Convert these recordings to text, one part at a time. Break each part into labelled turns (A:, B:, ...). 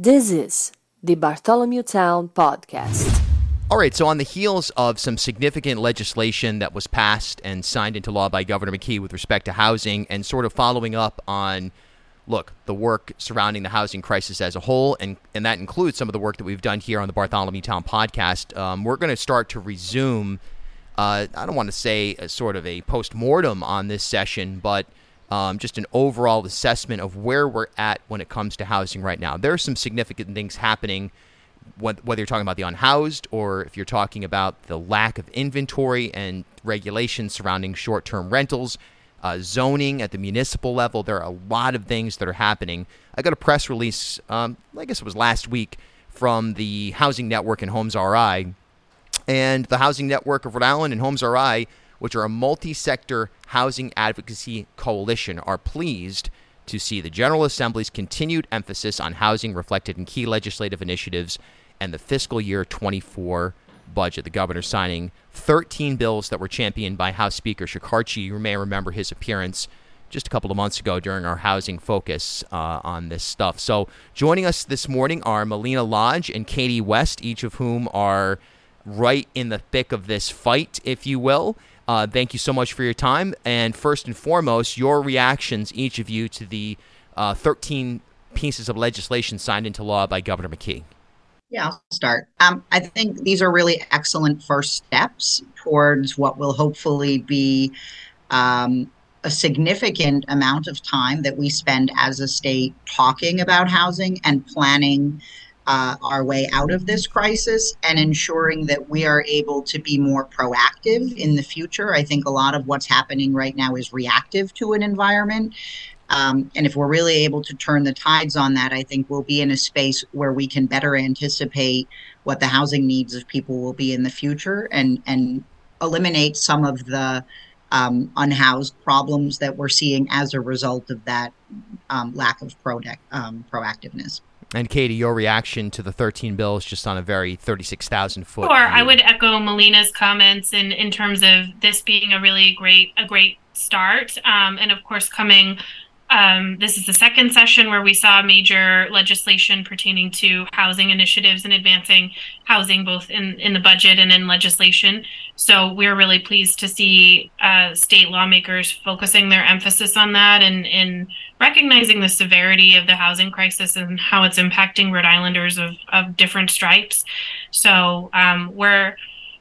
A: This is the Bartholomew Town Podcast.
B: All right, so on the heels of some significant legislation that was passed and signed into law by Governor McKee with respect to housing, and sort of following up on, look, the work surrounding the housing crisis as a whole, and, and that includes some of the work that we've done here on the Bartholomew Town podcast, um, we're going to start to resume. Uh, I don't want to say a sort of a post mortem on this session, but um, just an overall assessment of where we're at when it comes to housing right now. There are some significant things happening whether you're talking about the unhoused or if you're talking about the lack of inventory and regulations surrounding short term rentals, uh, zoning at the municipal level. There are a lot of things that are happening. I got a press release, um, I guess it was last week, from the Housing Network and Homes RI. And the Housing Network of Rhode Island and Homes RI, which are a multi sector housing advocacy coalition, are pleased to see the General Assembly's continued emphasis on housing reflected in key legislative initiatives and the fiscal year 24 budget. The governor signing 13 bills that were championed by House Speaker Shekarchi. You may remember his appearance just a couple of months ago during our housing focus uh, on this stuff. So, joining us this morning are Melina Lodge and Katie West, each of whom are right in the thick of this fight, if you will. Uh, thank you so much for your time. And first and foremost, your reactions, each of you, to the uh, 13 pieces of legislation signed into law by Governor McKee.
C: Yeah, I'll start. Um, I think these are really excellent first steps towards what will hopefully be um, a significant amount of time that we spend as a state talking about housing and planning uh, our way out of this crisis and ensuring that we are able to be more proactive in the future. I think a lot of what's happening right now is reactive to an environment. Um, and if we're really able to turn the tides on that, I think we'll be in a space where we can better anticipate what the housing needs of people will be in the future and, and eliminate some of the um, unhoused problems that we're seeing as a result of that um, lack of pro- um, proactiveness.
B: And Katie, your reaction to the 13 bills just on a very 36,000 foot.
D: Sure, I would echo Melina's comments in, in terms of this being a really great a great start, um, and of course coming um, this is the second session where we saw major legislation pertaining to housing initiatives and advancing housing both in, in the budget and in legislation. So we're really pleased to see uh, state lawmakers focusing their emphasis on that and, in recognizing the severity of the housing crisis and how it's impacting Rhode Islanders of, of different stripes. So um, we're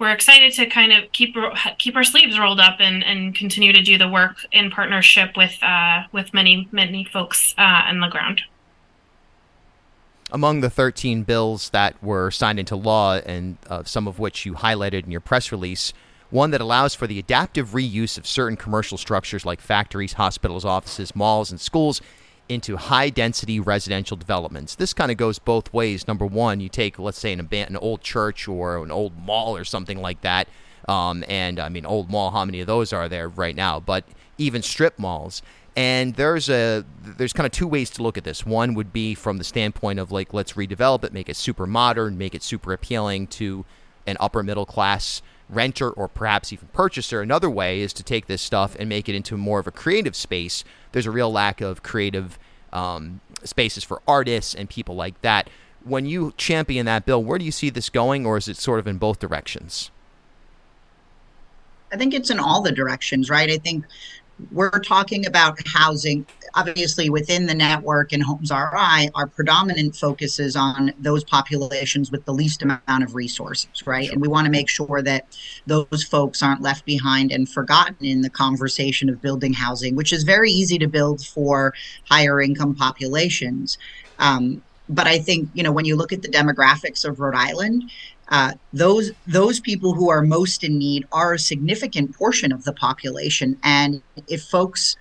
D: we're excited to kind of keep keep our sleeves rolled up and, and continue to do the work in partnership with uh, with many many folks uh, on the ground.
B: Among the 13 bills that were signed into law, and uh, some of which you highlighted in your press release, one that allows for the adaptive reuse of certain commercial structures like factories, hospitals, offices, malls, and schools into high density residential developments. This kind of goes both ways. Number one, you take, let's say, an, an old church or an old mall or something like that. Um, and I mean, old mall, how many of those are there right now? But even strip malls. And there's a there's kind of two ways to look at this. One would be from the standpoint of like let's redevelop it, make it super modern, make it super appealing to an upper middle class renter or perhaps even purchaser. Another way is to take this stuff and make it into more of a creative space. There's a real lack of creative um, spaces for artists and people like that. When you champion that bill, where do you see this going, or is it sort of in both directions?
C: I think it's in all the directions, right? I think we're talking about housing obviously within the network and homes ri our predominant focus is on those populations with the least amount of resources right sure. and we want to make sure that those folks aren't left behind and forgotten in the conversation of building housing which is very easy to build for higher income populations um, but i think you know when you look at the demographics of rhode island uh, those those people who are most in need are a significant portion of the population, and if folks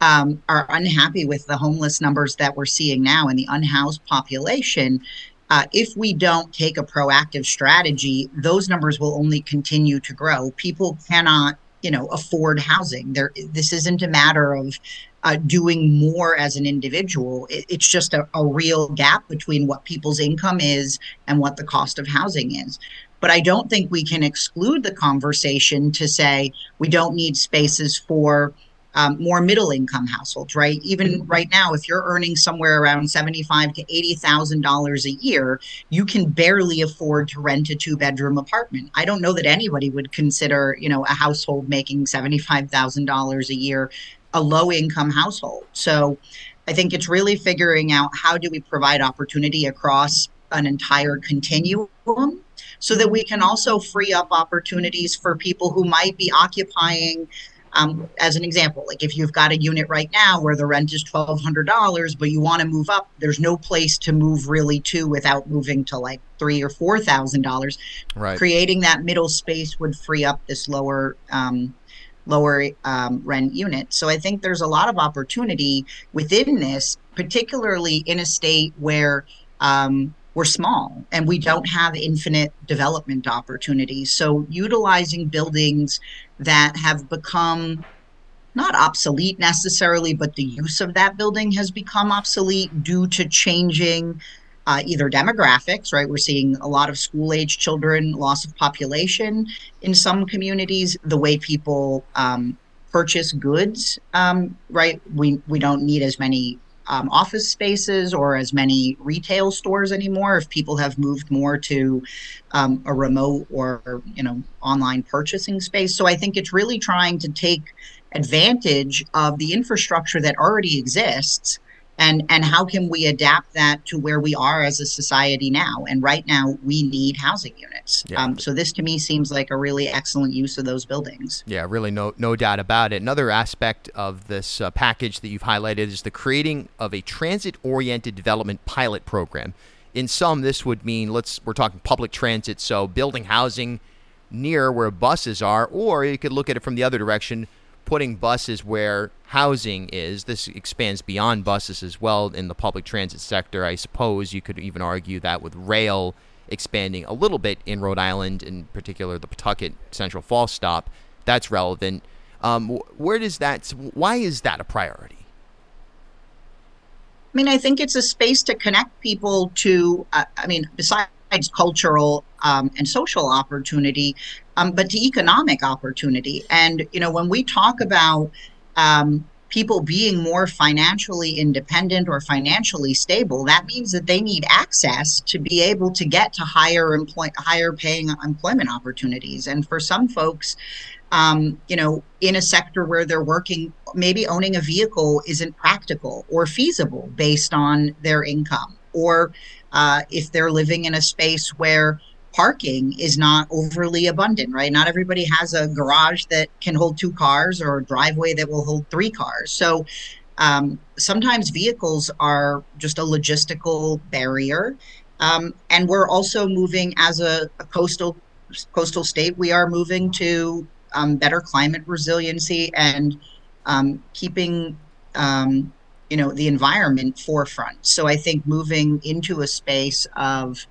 C: um, are unhappy with the homeless numbers that we're seeing now and the unhoused population, uh, if we don't take a proactive strategy, those numbers will only continue to grow. People cannot, you know, afford housing. There, this isn't a matter of uh, doing more as an individual. It, it's just a, a real gap between what people's income is and what the cost of housing is. But I don't think we can exclude the conversation to say we don't need spaces for um, more middle income households, right? Even right now, if you're earning somewhere around seventy-five to eighty thousand dollars a year, you can barely afford to rent a two-bedroom apartment. I don't know that anybody would consider, you know, a household making seventy-five thousand dollars a year a low-income household. So, I think it's really figuring out how do we provide opportunity across an entire continuum so that we can also free up opportunities for people who might be occupying um, as an example, like if you've got a unit right now where the rent is twelve hundred dollars, but you want to move up, there's no place to move really to without moving to like three or four thousand dollars.
B: Right.
C: Creating that middle space would free up this lower um, lower um, rent unit. So I think there's a lot of opportunity within this, particularly in a state where um, we're small and we don't have infinite development opportunities. So utilizing buildings that have become not obsolete necessarily, but the use of that building has become obsolete due to changing uh, either demographics, right? We're seeing a lot of school age children, loss of population in some communities, the way people um, purchase goods, um, right? We, we don't need as many um, office spaces or as many retail stores anymore if people have moved more to um, a remote or you know online purchasing space so i think it's really trying to take advantage of the infrastructure that already exists and and how can we adapt that to where we are as a society now? And right now we need housing units. Yeah. um, so this to me seems like a really excellent use of those buildings.
B: Yeah really no no doubt about it. Another aspect of this uh, package that you've highlighted is the creating of a transit oriented development pilot program. In some this would mean let's we're talking public transit so building housing near where buses are or you could look at it from the other direction putting buses where housing is. This expands beyond buses as well in the public transit sector. I suppose you could even argue that with rail expanding a little bit in Rhode Island, in particular the Pawtucket Central Falls stop, that's relevant. Um, where does that? Why is that a priority?
C: I mean, I think it's a space to connect people to. Uh, I mean, besides cultural um, and social opportunity, um, but to economic opportunity. And, you know, when we talk about um, people being more financially independent or financially stable, that means that they need access to be able to get to higher employ higher paying employment opportunities. And for some folks, um, you know, in a sector where they're working, maybe owning a vehicle isn't practical or feasible based on their income, or uh, if they're living in a space where parking is not overly abundant, right? Not everybody has a garage that can hold two cars or a driveway that will hold three cars. So um, sometimes vehicles are just a logistical barrier. Um, and we're also moving as a, a, coastal coastal state. We are moving to um, better climate resiliency and um, keeping um, you know the environment forefront. So I think moving into a space of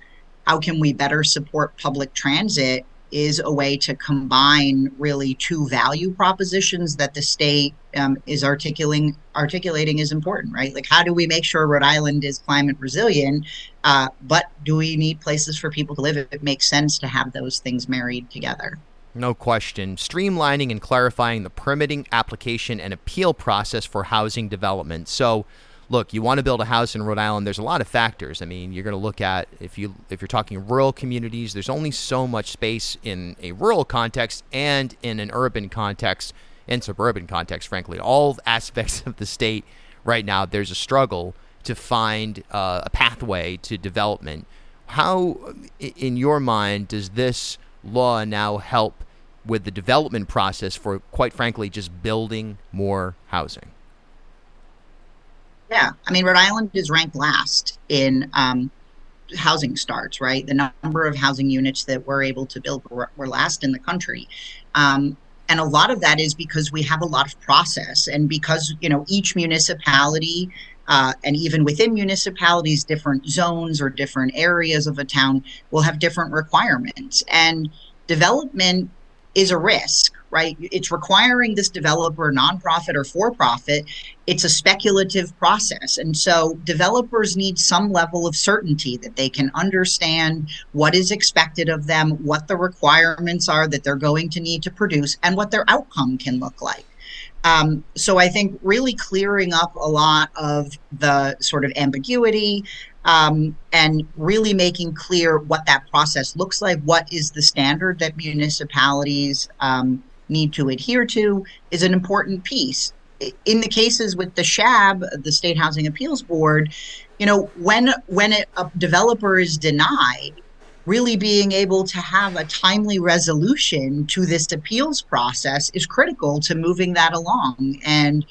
C: how can we better support public transit is a way to combine really two value propositions that the state um, is articulating articulating is important right like how do we make sure rhode island is climate resilient uh, but do we need places for people to live it makes sense to have those things married together
B: no question. Streamlining and clarifying the permitting, application, and appeal process for housing development. So, look, you want to build a house in Rhode Island. There's a lot of factors. I mean, you're going to look at if you if you're talking rural communities. There's only so much space in a rural context and in an urban context and suburban context. Frankly, all aspects of the state right now, there's a struggle to find uh, a pathway to development. How, in your mind, does this law now help with the development process for, quite frankly, just building more housing?
C: Yeah, I mean, Rhode Island is ranked last in um, housing starts, right? The number of housing units that we're able to build, we're, last in the country. Um, and a lot of that is because we have a lot of process and because, you know, each municipality uh, and even within municipalities, different zones or different areas of a town will have different requirements. And development is a risk, right? It's requiring this developer, nonprofit or for profit, it's a speculative process. And so developers need some level of certainty that they can understand what is expected of them, what the requirements are that they're going to need to produce, and what their outcome can look like. Um, so I think really clearing up a lot of the sort of ambiguity um, and really making clear what that process looks like, what is the standard that municipalities um, need to adhere to, is an important piece. In the cases with the SHAB, the State Housing Appeals Board, you know, when when it, a developer is denied, really being able to have a timely resolution to this appeals process is critical to moving that along. And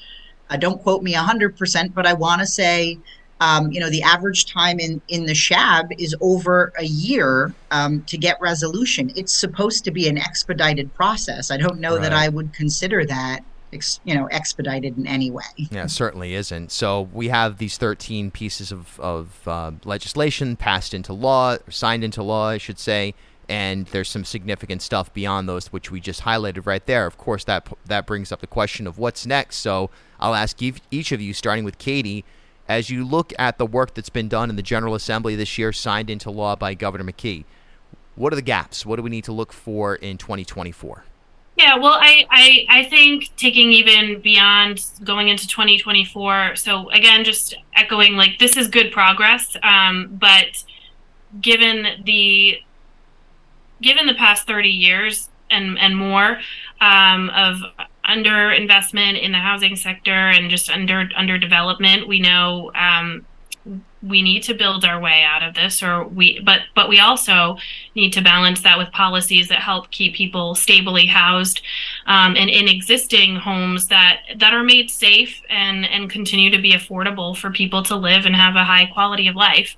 C: uh, don't quote me 100%, but I want to say, um, you know, the average time in, in the SHAB is over a year um, to get resolution. It's supposed to be an expedited process. I don't know right. that I would consider that ex, you know expedited in any way.
B: Yeah, certainly isn't. So we have these 13 pieces of of uh, legislation passed into law, signed into law, I should say, and there's some significant stuff beyond those which we just highlighted right there. Of course, that that brings up the question of what's next. So I'll ask each of you, starting with Katie. As you look at the work that's been done in the General Assembly this year, signed into law by Governor McKee, what are the gaps? What do we need to look for in 2024?
D: Yeah, well, I, I I think taking even beyond going into 2024. So again, just echoing like this is good progress, um, but given the given the past 30 years and and more um, of under investment in the housing sector and just under under development, we know um, we need to build our way out of this or we but but we also need to balance that with policies that help keep people stably housed um, and in existing homes that that are made safe and and continue to be affordable for people to live and have a high quality of life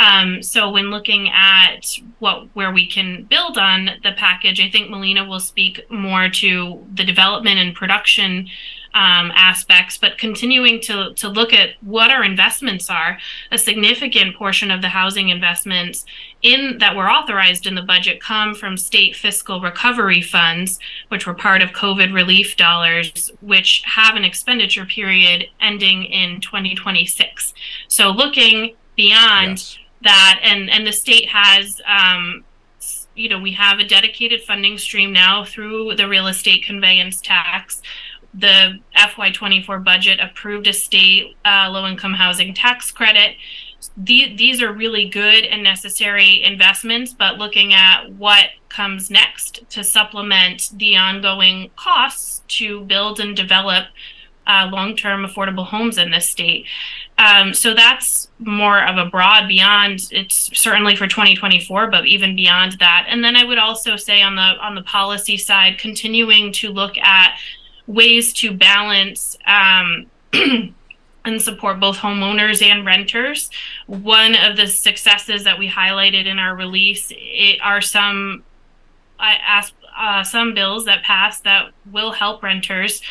D: um, so when looking at what where we can build on the package, I think Melina will speak more to the development and production um, aspects, but continuing to, to look at what our investments are. A significant portion of the housing investments in that were authorized in the budget come from state fiscal recovery funds, which were part of COVID relief dollars, which have an expenditure period ending in 2026. So looking beyond yes. That, and and the state has. Um, you know, we have a dedicated funding stream now through the real estate conveyance tax the FY24 budget approved a state uh, low income housing tax credit. The, these are really good and necessary investments, but looking at what comes next to supplement the ongoing costs to build and develop uh, long term affordable homes in this state. Um, so that's more of a broad beyond it's certainly for 2024 but even beyond that and then i would also say on the on the policy side continuing to look at ways to balance um, and support both homeowners and renters. One of the successes that we highlighted in our release are some I asked uh, some bills that passed that will help renters,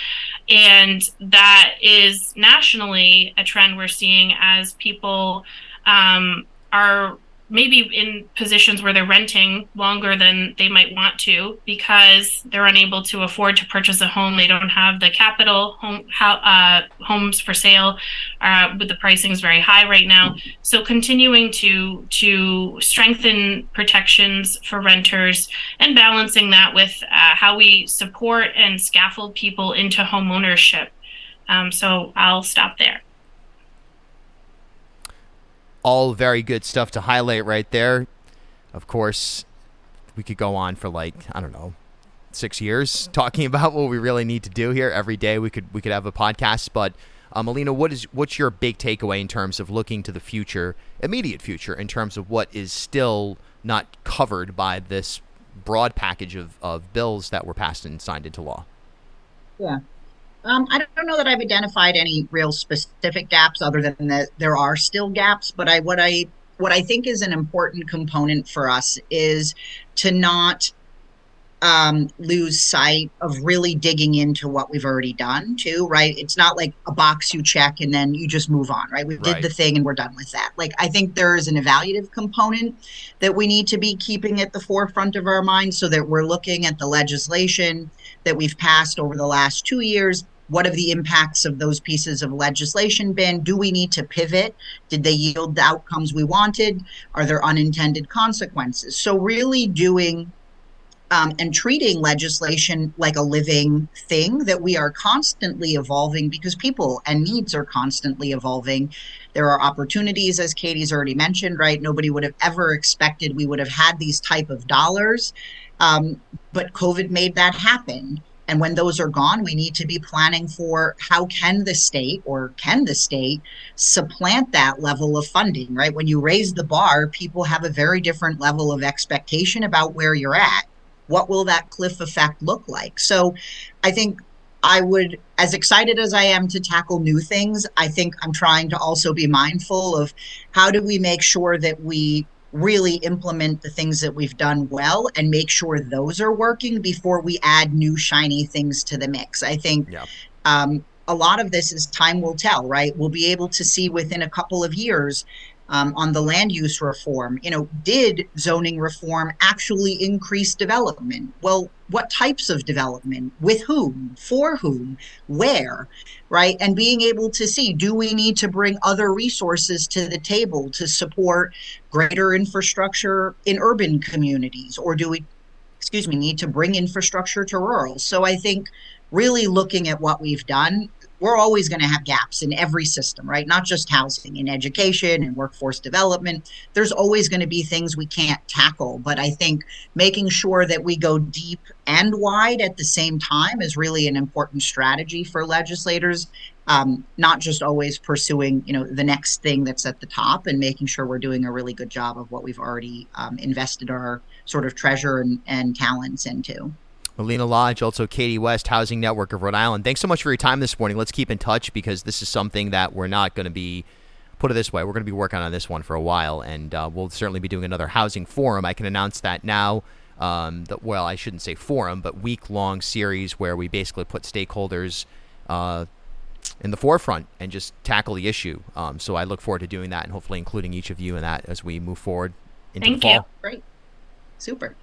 D: and that is nationally a trend we're seeing as people um, are maybe in positions where they're renting longer than they might want to because they're unable to afford to purchase a home. They don't have the capital. Home how, uh, homes for sale, uh, with the pricing is very high right now. So continuing to to strengthen protections for renters and balancing that with uh, how we support and scaffold people into home ownership. Um, so I'll stop there
B: all very good stuff to highlight right there. Of course, we could go on for like, I don't know, six years talking about what we really need to do here. Every day we could we could have a podcast. But uh, Melina, what is what's your big takeaway in terms of looking to the future, immediate future, in terms of what is still not covered by this broad package of, of bills that were passed and signed into law?
C: Yeah. Um, I don't know that I've identified any real specific gaps other than that there are still gaps, but I what I what I think is an important component for us is to not um, lose sight of really digging into what we've already done too, right? It's not like a box you check and then you just move on, right? We right. did the thing and we're done with that. Like I think there is an evaluative component that we need to be keeping at the forefront of our minds so that we're looking at the legislation that we've passed over the last two years what have the impacts of those pieces of legislation been? Do we need to pivot? Did they yield the outcomes we wanted? Are there unintended consequences? So, really doing um, and treating legislation like a living thing that we are constantly evolving because people and needs are constantly evolving. There are opportunities, as Katie's already mentioned, right? Nobody would have ever expected we would have had these type of dollars, um, but COVID made that happen. And when those are gone, we need to be planning for how can the state or can the state supplant that level of funding, right? When you raise the bar, people have a very different level of expectation about where you're at what will that cliff effect look like? So I think I would, as excited as I am to tackle new things, I think I'm trying to also be mindful of how do we make sure that we really implement the things that we've done well and make sure those are working before we add new shiny things to the mix. I think yeah. um, a lot of this is time will tell, right? We'll be able to see within a couple of years um, on the land use reform. You know, did zoning reform actually increase development? Well, what types of development? With whom? For whom? Where? Right? And being able to see do we need to bring other resources to the table to support greater infrastructure in urban communities? Or do we, excuse me, need to bring infrastructure to rural? So I think really looking at what we've done we're always going to have gaps in every system, right? Not just housing, in education and workforce development. There's always going to be things we can't tackle. But I think making sure that we go deep and wide at the same time is really an important strategy for legislators. Um, not just always pursuing, you know, the next thing that's at the top, and making sure we're doing a really good job of what we've already um, invested our sort of treasure and, and talents into.
B: Melina Lodge, also Katie West, Housing Network of Rhode Island. Thanks so much for your time this morning. Let's keep in touch because this is something that we're not going to be, put it this way, we're going to be working on this one for a while, and uh, we'll certainly be doing another housing forum. I can announce that now. Um, the, well, I shouldn't say forum, but week long series where we basically put stakeholders uh, in the forefront and just tackle the issue. Um, so I look forward to doing that and hopefully including each of you in that as we move forward into
D: Thank
B: the fall. Thank you.
C: Great. Super.